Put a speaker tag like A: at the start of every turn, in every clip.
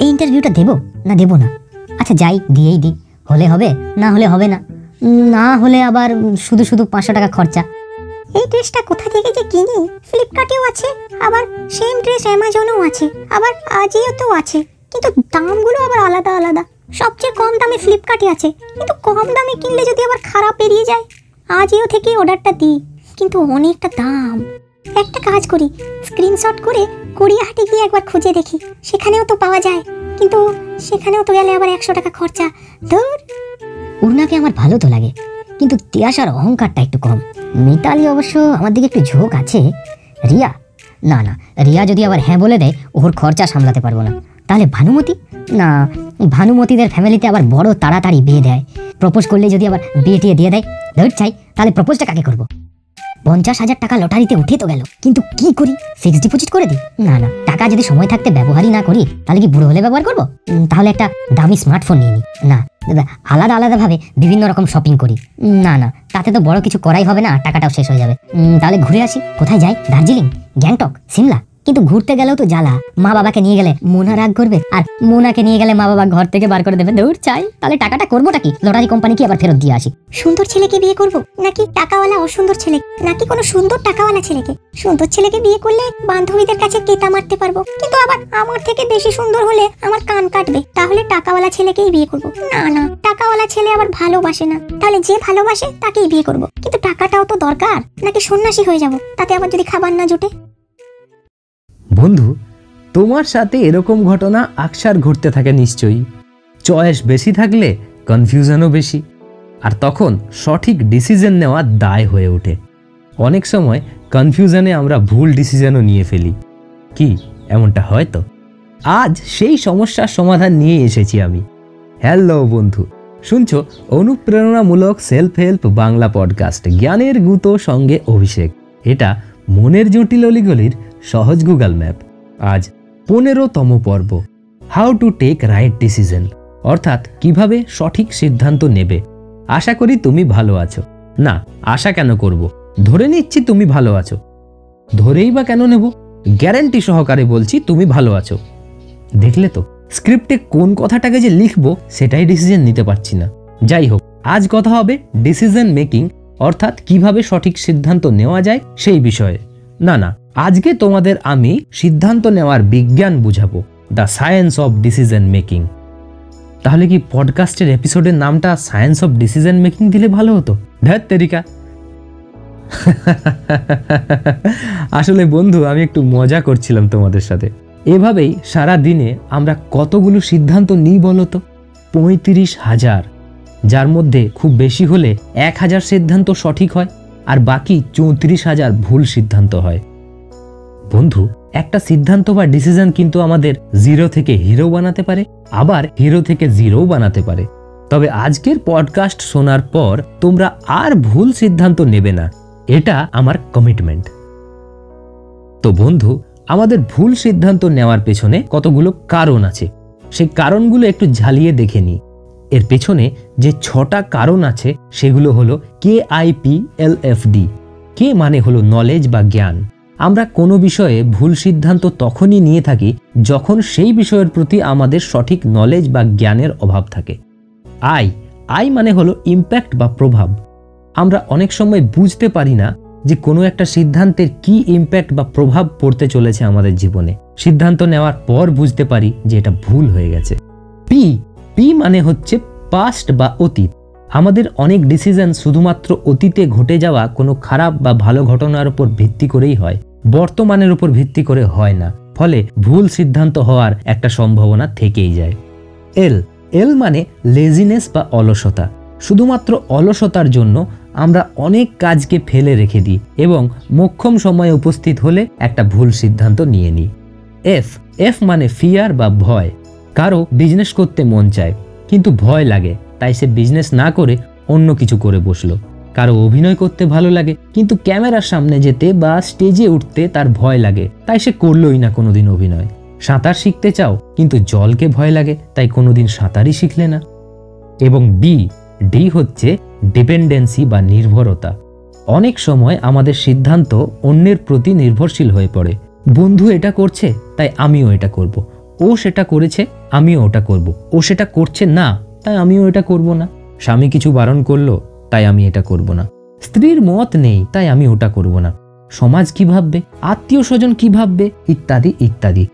A: এই ইন্টারভিউটা দেবো? না দেবো না। আচ্ছা যাই, দিয়েই দিই। হলে হবে, না হলে হবে না। না হলে আবার শুধু শুধু পাঁচশো টাকা খরচা।
B: এই ড্রেসটা কোথা থেকে যে কিনি? ফ্লিপকার্টেও আছে, আবার সেম ড্রেস অ্যামাজনেও আছে, আবার আজিওতেও আছে। কিন্তু দামগুলো আবার আলাদা আলাদা। সবচেয়ে কম দামে ফ্লিপকার্টে আছে। কিন্তু কম দামে কিনলে যদি আবার খারাপ বেরিয়ে যায় আজিও থেকে অর্ডারটা দিই। কিন্তু অনেকটা দাম। একটা কাজ করি স্ক্রিনশট করে গড়িয়াহাটে গিয়ে একবার খুঁজে দেখি। সেখানেও তো পাওয়া যায়। কিন্তু সেখানেও তো গেলে আবার একশো টাকা খরচা। ধুর।
A: উড়নাকে আমার ভালো তো লাগে। কিন্তু তিয়াসার অহংকারটা একটু কম। মিতালি অবশ্য আমার দিকে একটু ঝোঁক আছে। রিয়া? না না। রিয়া যদি আবার হ্যাঁ বলে দেয়, ওর খরচা সামলাতে পারব না। তাহলে ভানুমতি? না, ভানুমতিদের ফ্যামিলিতে আবার বড় তাড়াতাড়ি বিয়ে দেয়। প্রপোজ করলে যদি আবার বিয়ে দিয়ে দেয়, ধর চাই তাহলে প্রপোজটা কাকে করব? পঞ্চাশ হাজার টাকা লটারিতে উঠে তো গেল। কিন্তু কি করি? ফিক্সড ডিপোজিট করে দিই? না না। টাকা যদি সময় থাকতে ব্যবহারই না করি, তাহলে কি বুড়ো হলে ব্যবহার করব? তাহলে একটা দামি স্মার্টফোন নিয়ে নিই না আলাদা আলাদাভাবে বিভিন্ন রকম শপিং করি। না না, তাতে তো বড় কিছু করাই হবে না টাকাটাও শেষ হয়ে যাবে। তাহলে ঘুরে আসি। কোথায় যাই? দার্জিলিং, গ্যাংটক, সিমলা। কিন্তু ঘুরতে গেলেও তো জ্বালা। মা বাবাকে নিয়ে গেলে মোনা রাগ করবে? আর মোনাকে নিয়ে গেলে মা বাবা ঘর থেকে বার করে দেবে? দৌড় চাই। তাহলে টাকাটা করবোটা কি? লটারি কোম্পানি কি আবার ফেরত দিয়ে আসি?
B: সুন্দর ছেলেকে বিয়ে করব? নাকি টাকাওয়ালা অসুন্দর ছেলে? নাকি কোনো সুন্দর টাকাওয়ালা ছেলেকে? সুন্দর ছেলেকে বিয়ে করলে বান্ধবীদের কাছে কেতা মারতে পারব। কিন্তু আবার আমার থেকে বেশি সুন্দর হলে আমার কান কাটবে। তাহলে টাকাওয়ালা ছেলেকেই বিয়ে করব। না না, টাকাওয়ালা ছেলে আবার ভালোবাসে না। তাহলে যে ভালোবাসে তাকেই বিয়ে করব। কিন্তু টাকাটাও তো দরকার। নাকি সন্ন্যাসী হয়ে যাব? তাতে আবার যদি খাবার না জোটে?
C: বন্ধু, তোমার সাথে এরকম ঘটনা আকসার ঘটতে থাকে নিশ্চয়ই। চয়েস বেশি থাকলে কনফিউশনও বেশি। আর তখন সঠিক ডিসিশন নেওয়া দায় হয়ে ওঠে। অনেক সময় কনফিউশনে আমরা ভুল ডিসিশনও নিয়ে ফেলি। কি, এমনটা হয় তো? আজ সেই সমস্যার সমাধান নিয়ে এসেছি আমি। হ্যালো বন্ধু। শুনছো অনুপ্রেরণামূলক সেলফ হেল্প বাংলা পডকাস্ট জ্ঞানের গুতো সঙ্গে অভিষেক। এটা মনের জটিল অলিগলির সহজ গুগল ম্যাপ। আজ পনেরোতম পর্ব। How to take right decision অর্থাৎ কীভাবে সঠিক সিদ্ধান্ত নেবে। আশা করি তুমি ভালো আছো। না, আশা কেন করব? ধরে নিচ্ছি তুমি ভালো আছো। ধরেই বা কেন নেব? গ্যারান্টি সহকারে বলছি তুমি ভালো আছো। দেখলে তো, স্ক্রিপ্টে কোন কথাটাকে যে লিখব সেটাই ডিসিশন নিতে পারছি না। যাই হোক, আজ কথা হবে ডিসিশন মেকিং অর্থাৎ কীভাবে সঠিক সিদ্ধান্ত নেওয়া যায় সেই বিষয়ে। না না আজকে তোমাদের আমি সিদ্ধান্ত নেওয়ার বিজ্ঞান বুঝাবো the science of decision making তাহলে কি পডকাস্টের এপিসোডের নামটা সায়েন্স অফ ডিসিশন মেকিং দিলে ভালো হতো? ধ্যাত তেরিকা। আসলে বন্ধু, আমি একটু মজা করছিলাম তোমাদের সাথে। এভাবেই সারা দিনে আমরা কতগুলো সিদ্ধান্ত নিই বলো তো? পঁয়ত্রিশ হাজার। যার মধ্যে খুব বেশি হলে এক হাজার সিদ্ধান্ত সঠিক হয়, আর বাকি চৌত্রিশ হাজার ভুল সিদ্ধান্ত হয়। বন্ধু, একটা সিদ্ধান্ত বা ডিসিশন কিন্তু আমাদের জিরো থেকে হিরো বানাতে পারে, আবার হিরো থেকে জিরো বানাতে পারে। তবে আজকের পডকাস্ট শোনার পর তোমরা আর ভুল সিদ্ধান্ত নেবে না। এটা আমার কমিটমেন্ট তো বন্ধু, আমাদের ভুল সিদ্ধান্ত নেওয়ার পেছনে কতগুলো কারণ আছে? সেই কারণগুলো একটু ঝালিয়ে দেখে নিই। এর পেছনে যে ছটা কারণ আছে, সেগুলো হলো K I P L F D K মানে হলো নলেজ বা জ্ঞান। আমরা কোনো বিষয়ে ভুল সিদ্ধান্ত তখনই নিয়ে থাকি যখন সেই বিষয়ের প্রতি আমাদের সঠিক নলেজ বা জ্ঞানের অভাব থাকে। আই আই মানে হলো ইম্প্যাক্ট বা প্রভাব। আমরা অনেক সময় বুঝতে পারি না যে কোনো একটা সিদ্ধান্তের কি ইম্প্যাক্ট বা প্রভাব পড়তে চলেছে আমাদের জীবনে। সিদ্ধান্ত নেওয়ার পর বুঝতে পারি যে এটা ভুল হয়ে গেছে। পি পি মানে হচ্ছে পাস্ট বা অতীত। আমাদের অনেক ডিসিশন শুধুমাত্র অতীতে ঘটে যাওয়া কোনো খারাপ বা ভালো ঘটনার উপর ভিত্তি করেই হয়। বর্তমানের উপর ভিত্তি করে হয় না। ফলে ভুল সিদ্ধান্ত হওয়ার একটা সম্ভাবনা থেকেই যায়। এল এল মানে লেজিনেস বা অলসতা। শুধুমাত্র অলসতার জন্য আমরা অনেক কাজকে ফেলে রেখে দিই এবং মোক্ষম সময়ে উপস্থিত হলে একটা ভুল সিদ্ধান্ত নিয়ে নিই। এফ এফ মানে ফিয়ার বা ভয়। কারও বিজনেস করতে মন চায়, কিন্তু ভয় লাগে, তাই সে বিজনেস না করে অন্য কিছু করে বসল। কারও অভিনয় করতে ভালো লাগে, কিন্তু ক্যামেরার সামনে যেতে বা স্টেজে উঠতে তার ভয় লাগে, তাই সে করলোই না কোনোদিন অভিনয়। সাঁতার শিখতে চাও, কিন্তু জলকে ভয় লাগে, তাই কোনোদিন সাঁতারই শিখলে না। এবং ডি ডি হচ্ছে ডিপেন্ডেন্সি বা নির্ভরতা। অনেক সময় আমাদের সিদ্ধান্ত অন্যের প্রতি নির্ভরশীল হয়ে পড়ে। বন্ধু এটা করছে, তাই আমিও এটা করব। ও সেটা করেছে, আমিও ওটা করব। ও সেটা করছে না, তাই আমিও এটা করব না। স্বামী কিছু বারণ করল তাই আমি এটা করব না। স্ত্রীর মত নেই, তাই আমি ওটা করব না। সমাজ কি ভাববে? আত্মীয় স্বজন কি ভাববে? ইত্যাদি ইত্যাদি।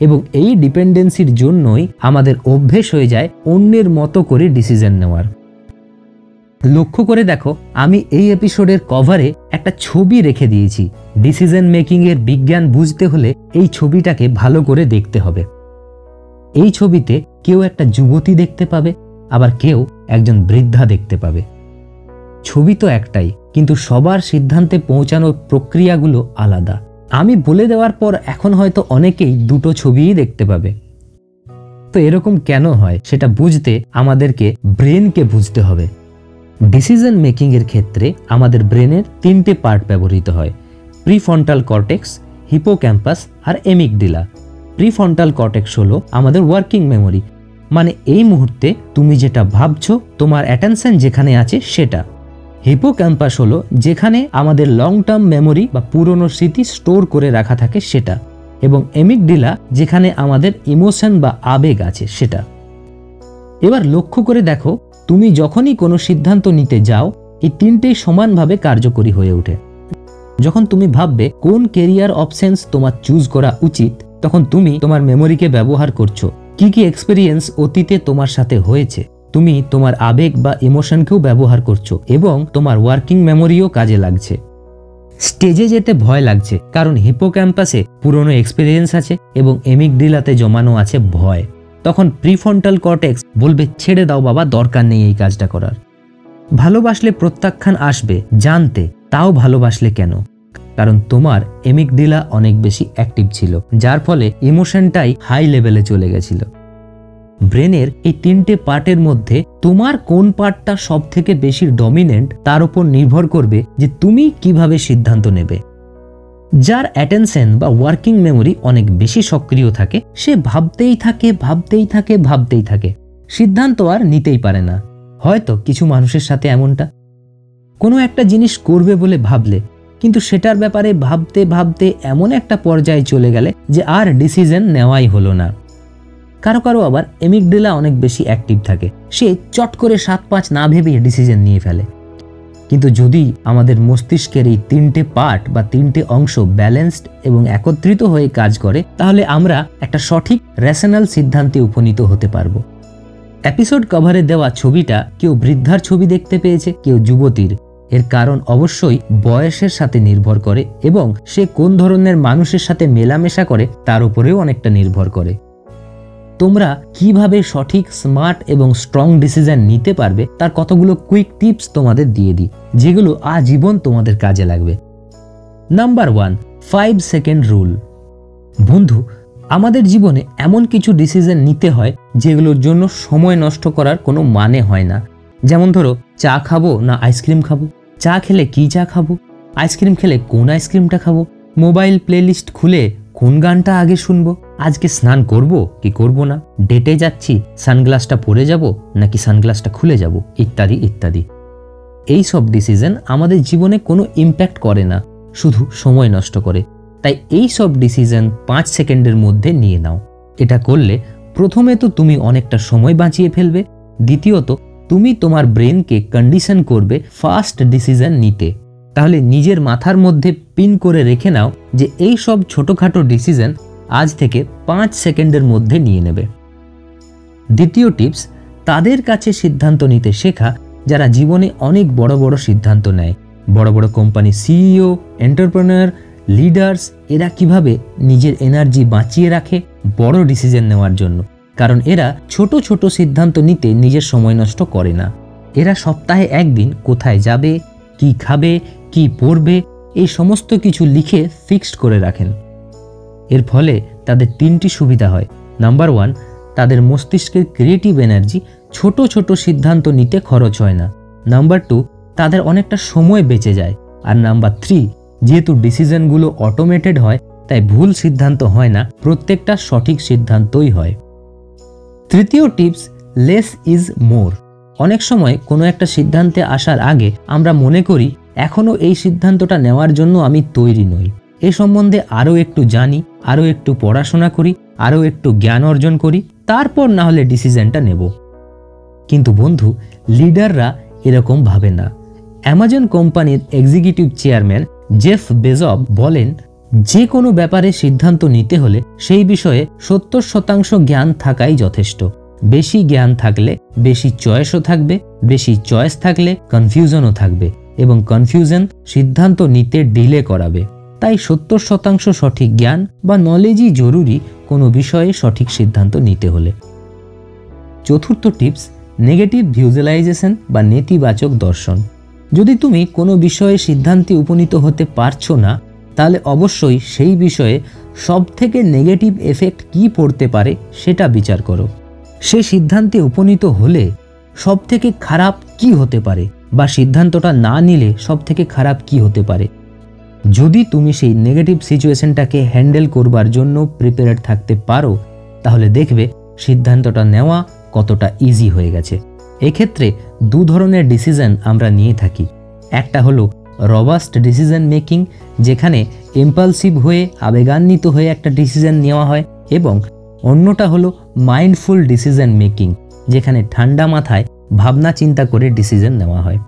C: এবং এই ডিপেন্ডেন্সির জন্যই আমাদের অভ্যেস হয়ে যায় অন্যের মতো করে ডিসিশন নেওয়ার। লক্ষ্য করে দেখো, আমি এই এপিসোডের কভারে একটা ছবি রেখে দিয়েছি। ডিসিশন মেকিং এর বিজ্ঞান বুঝতে হলে এই ছবিটাকে ভালো করে দেখতে হবে। এই ছবিতে কেউ একটা যুবতী দেখতে পাবে, আবার কেউ একজন বৃদ্ধা দেখতে পাবে। ছবি তো একটাই, কিন্তু সবার সিদ্ধান্তে পৌঁছানোর প্রক্রিয়াগুলো আলাদা। আমি বলে দেওয়ার পর এখন হয়তো অনেকেই দুটো ছবিই দেখতে পাবে। তো এরকম কেন হয় সেটা বুঝতে আমাদেরকে ব্রেনকে বুঝতে হবে। ডিসিশন মেকিং এর ক্ষেত্রে আমাদের ব্রেনের তিনটে পার্ট ব্যবহৃত হয় প্রিফন্টাল কর্টেক্স, হিপোক্যাম্পাস আর এমিকডিলা প্রিফন্টাল কর্টেক্স হলো আমাদের ওয়ার্কিং মেমোরি মানে এই মুহূর্তে তুমি যেটা ভাবছ, তোমার অ্যাটেনশন যেখানে আছে সেটা। হিপোক্যাম্পাস হলো যেখানে আমাদের লং টার্ম মেমোরি বা পুরনো স্মৃতি স্টোর করে রাখা থাকে সেটা এবং এমিকডিলা যেখানে আমাদের ইমোশন বা আবেগ আছে সেটা। এবার লক্ষ্য করে দেখো, তুমি যখনই কোনো সিদ্ধান্ত নিতে যাও, এই তিনটেই সমানভাবে কার্যকরী হয়ে ওঠে। যখন তুমি ভাববে কোন কেরিয়ার অপশনস তোমার চুজ করা উচিত, তখন তুমি তোমার মেমোরিকে ব্যবহার করছ, কি কি এক্সপিরিয়েন্স অতীতে তোমার সাথে হয়েছে। তুমি তোমার আবেগ বা ইমোশনকেও ব্যবহার করছ এবং তোমার ওয়ার্কিং মেমোরিও কাজে লাগছে। স্টেজে যেতে ভয় লাগছে, কারণ হিপো ক্যাম্পাসে পুরনো এক্সপিরিয়েন্স আছে এবং এমিকডিলাতে জমানো আছে ভয়। তখন প্রিফন্টাল কর্টেক্স বলবে, ছেড়ে দাও বাবা, দরকার নেই এই কাজটা করার। ভালোবাসলে প্রত্যাখ্যান আসবে, জানতে, তাও ভালোবাসলে কেন? কারণ তোমার এমিকডিলা অনেক বেশি অ্যাক্টিভ ছিল, যার ফলে ইমোশনটাই হাই লেভেলে চলে গেছিল। ব্রেনের এই তিনটে পার্টের মধ্যে তোমার কোন পার্টটা সব থেকে বেশি ডমিনেন্ট তার উপর নির্ভর করবে যে তুমি কীভাবে সিদ্ধান্ত নেবে। যার অ্যাটেনশন বা ওয়ার্কিং মেমোরি অনেক বেশি সক্রিয় থাকে, সে ভাবতেই থাকে ভাবতেই থাকে ভাবতেই থাকে। সিদ্ধান্ত আর নিতেই পারে না। হয়তো কিছু মানুষের সাথে এমনটা। কোনো একটা জিনিস করবে বলে ভাবলে, কিন্তু সেটার ব্যাপারে ভাবতে ভাবতে এমন একটা পর্যায়ে চলে গেলে যে আর ডিসিশন নেওয়াই হলো না। কারও কারও আবার এমিকডেলা অনেক বেশি অ্যাক্টিভ থাকে। সে চট করে সাত পাঁচ না ভেবে ডিসিশন নিয়ে ফেলে। কিন্তু যদি আমাদের মস্তিষ্কের এই তিনটে পার্ট বা তিনটে অংশ ব্যালেন্সড এবং একত্রিত হয়ে কাজ করে, তাহলে আমরা একটা সঠিক রেশনাল সিদ্ধান্তে উপনীত হতে পারব। এপিসোড কভারে দেওয়া ছবিটা কেউ বৃদ্ধার ছবি দেখতে পেয়েছে, কেউ যুবতীর। এর কারণ অবশ্যই বয়সের সাথে নির্ভর করে এবং সে কোন ধরনের মানুষের সাথে মেলামেশা করে, তার উপরেও অনেকটা নির্ভর করে। তোমরা কীভাবে সঠিক স্মার্ট এবং স্ট্রং ডিসিশন নিতে পারবে, তার কতগুলো কুইক টিপস তোমাদের দিয়ে দিই, যেগুলো আজীবন তোমাদের কাজে লাগবে। Number one five second rule বন্ধু, আমাদের জীবনে এমন কিছু ডিসিশন নিতে হয়, যেগুলোর জন্য সময় নষ্ট করার কোনো মানে হয় না। যেমন ধরো, চা খাব না আইসক্রিম খাব? চা খেলে কি চা খাব? আইসক্রিম খেলে কোন আইসক্রিমটা খাব? মোবাইল প্লেলিস্ট খুলে কোন গানটা আগে শুনব? আজকে স্নান করব কি করব না? ডেটে যাচ্ছি, সানগ্লাসটা পরে যাব নাকি সানগ্লাসটা খুলে যাব? ইত্যাদি ইত্যাদি। এই সব ডিসিশন আমাদের জীবনে কোনো ইম্প্যাক্ট করে না, শুধু সময় নষ্ট করে। তাই এই সব ডিসিশন পাঁচ সেকেন্ডের মধ্যে নিয়ে নাও। এটা করলে প্রথমে তো তুমি অনেকটা সময় বাঁচিয়ে ফেলবে, দ্বিতীয়ত তুমি তোমার ব্রেনকে কন্ডিশন করবে ফাস্ট ডিসিশন নিতে। তাহলে নিজের মাথার মধ্যে পিন করে রেখে নাও যে এই সব ছোটোখাটো ডিসিশন আজ থেকে পাঁচ সেকেন্ডের মধ্যে নিয়ে নেবে। দ্বিতীয় টিপস তাদের কাছে সিদ্ধান্ত নিতে শেখা যারা জীবনে অনেক বড় বড় সিদ্ধান্ত নেয়। বড় বড় কোম্পানি সিইও এন্টারপ্রেনার লিডার্স এরা কীভাবে নিজের এনার্জি বাঁচিয়ে রাখে বড় ডিসিশন নেওয়ার জন্য। কারণ এরা ছোট ছোট সিদ্ধান্ত নিতে নিজের সময় নষ্ট করে না। এরা সপ্তাহে একদিন কোথায় যাবে কি খাবে, কি পড়বে এই সমস্ত কিছু লিখে ফিক্সড করে রাখেন। এর ফলে তাদের তিনটি সুবিধা হয়। নাম্বার ওয়ান তাদের মস্তিষ্কের ক্রিয়েটিভ এনার্জি ছোট ছোট সিদ্ধান্ত নিতে খরচ হয় না। নাম্বার টু তাদের অনেকটা সময় বেঁচে যায়। আর নাম্বার থ্রি যেহেতু ডিসিশনগুলো অটোমেটেড হয়, তাই ভুল সিদ্ধান্ত হয় না, প্রত্যেকটা সঠিক সিদ্ধান্তই হয়। তৃতীয় টিপস লেস ইজ মোর অনেক সময় কোনো একটা সিদ্ধান্তে আসার আগে আমরা মনে করি এখনও এই সিদ্ধান্তটা নেওয়ার জন্য আমি তৈরি নই। এ সম্বন্ধে আরও একটু জানি, আরও একটু পড়াশোনা করি, আরও একটু জ্ঞান অর্জন করি, তারপর না হলে ডিসিশনটা নেব। কিন্তু বন্ধু, লিডাররা এরকম ভাবে না। অ্যামাজন কোম্পানির এক্সিকিউটিভ চেয়ারম্যান জেফ বেজব বলেন, যে কোনো ব্যাপারে সিদ্ধান্ত নিতে হলে সেই বিষয়ে সত্তর শতাংশ জ্ঞান থাকাই যথেষ্ট। বেশি জ্ঞান থাকলে বেশি চয়েসও থাকবে, বেশি চয়েস থাকলে কনফিউশনও থাকবে এবং কনফিউশন সিদ্ধান্ত নিতে ডিলে করাবে। তাই সত্তর শতাংশ সঠিক জ্ঞান বা নলেজই জরুরি কোনো বিষয়ে সঠিক সিদ্ধান্ত নিতে হলে। চতুর্থ টিপস নেগেটিভ ভিজুয়ালাইজেশন বা নেতিবাচক দর্শন। যদি তুমি কোনো বিষয়ে সিদ্ধান্তে উপনীত হতে পারছ না, তাহলে অবশ্যই সেই বিষয়ে সবথেকে নেগেটিভ এফেক্ট কী পড়তে পারে সেটা বিচার করো। সে সিদ্ধান্তে উপনীত হলে সবথেকে খারাপ কি হতে পারে বা সিদ্ধান্তটা না নিলে সবথেকে খারাপ কি হতে পারে? যদি তুমি সেই নেগেটিভ সিচুয়েশনটাকে হ্যান্ডেল করবার জন্য প্রিপেয়ার থাকতে পারো, তাহলে দেখবে সিদ্ধান্তটা নেওয়া কতটা ইজি হয়ে গেছে। এক্ষেত্রে দু ধরনের ডিসিশন আমরা নিয়ে থাকি। একটা হলো রবাস্ট ডিসিশন মেকিং যেখানে ইম্পালসিভ হয়ে আবেগান্বিত হয়ে একটা ডিসিশন নেওয়া হয়, এবং অন্যটা হলো মাইন্ডফুল ডিসিশন মেকিং যেখানে ঠান্ডা মাথায় ভাবনা চিন্তা করে ডিসিশন নেওয়া হয়।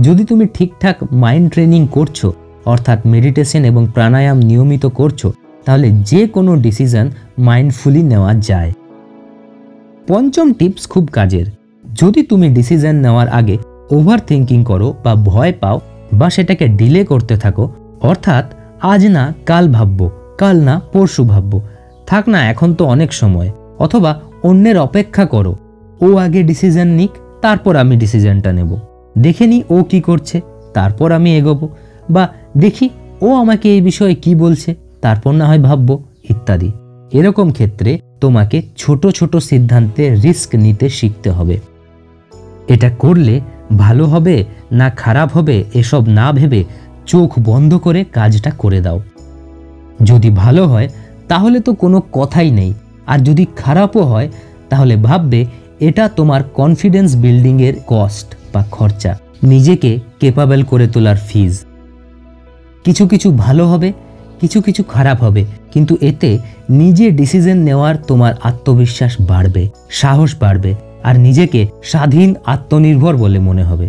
C: যদি তুমি ঠিকঠাক মাইন্ড ট্রেনিং করছ, অর্থাৎ মেডিটেশন এবং প্রাণায়াম নিয়মিত করছ, তাহলে যে কোনো ডিসিশন মাইন্ডফুলি নেওয়া যায়। পঞ্চম টিপস খুব কাজের। যদি তুমি ডিসিশন নেওয়ার আগে ওভার থিঙ্কিং করো বা ভয় পাও বা সেটাকে ডিলে করতে থাকো, অর্থাৎ আজ না, কাল ভাববো, কাল না, পরশু ভাববো, থাক না, এখন তো অনেক সময়। অথবা অন্যের অপেক্ষা করো। ও আগে ডিসিশন নিক, তারপর আমি ডিসিশনটা নেব। দেখে নি ও কি করছে, তারপর আমি এগোবো। বা দেখি ও আমাকে এই বিষয়ে কি বলছে, তারপর না হয় ভাববো, ইত্যাদি। এরকম ক্ষেত্রে তোমাকে ছোট ছোট সিদ্ধান্তে রিস্ক নিতে শিখতে হবে। এটা করলে ভালো হবে না খারাপ হবে এসব না ভেবে চোখ বন্ধ করে কাজটা করে দাও। যদি ভালো হয়, তাহলে তো কোনো কথাই নেই। আর যদি খারাপও হয়, তাহলে ভাববে এটা তোমার কনফিডেন্স বিল্ডিংয়ের কস্ট বা খরচা। নিজেকে কেপাবেল করে তোলার ফিজ কিছু কিছু ভালো হবে, কিছু কিছু খারাপ হবে, কিন্তু এতে নিজে ডিসিশন নেওয়ার তোমার আত্মবিশ্বাস বাড়বে, সাহস বাড়বে, আর নিজেকে স্বাধীন আত্মনির্ভর বলে মনে হবে।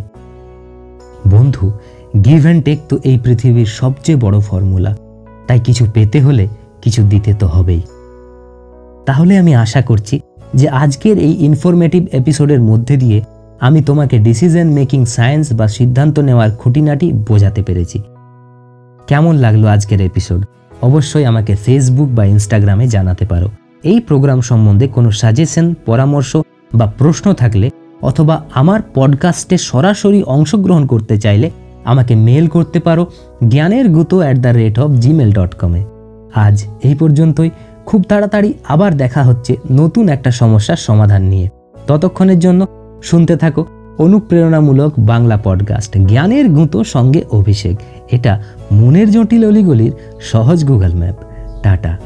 C: বন্ধু গিভ অ্যান্ড টেক তো এই পৃথিবীর সবচেয়ে বড় ফর্মুলা তাই কিছু পেতে হলে কিছু দিতে তো হবেই। তাহলে আমি আশা করছি যে আজকের এই ইনফরমেটিভ এপিসোডের মধ্যে দিয়ে আমি তোমাকে ডিসিশন মেকিং সায়েন্স বা সিদ্ধান্ত নেওয়ার খুঁটিনাটি বোঝাতে পেরেছি। কেমন লাগল আজকের এপিসোড অবশ্যই আমাকে ফেসবুক বা ইনস্টাগ্রামে জানাতে পারো। এই প্রোগ্রাম সম্বন্ধে কোনো সাজেশন পরামর্শ বা প্রশ্ন থাকলে অথবা আমার পডকাস্টে সরাসরি অংশগ্রহণ করতে চাইলে আমাকে মেল করতে পারো জ্ঞানের গুতো at the rate of Gmail dot কমে আজ এই পর্যন্তই। খুব তাড়াতাড়ি আবার দেখা হচ্ছে নতুন একটা সমস্যার সমাধান নিয়ে। ততক্ষণের জন্য শুনতে থাকো অনুপ্রেরণামূলক বাংলা পডকাস্ট, জ্ঞানের গুঁতো সঙ্গে অভিষেক। এটা মনের জটিল অলিগলির সহজ গুগল ম্যাপ। টাটা।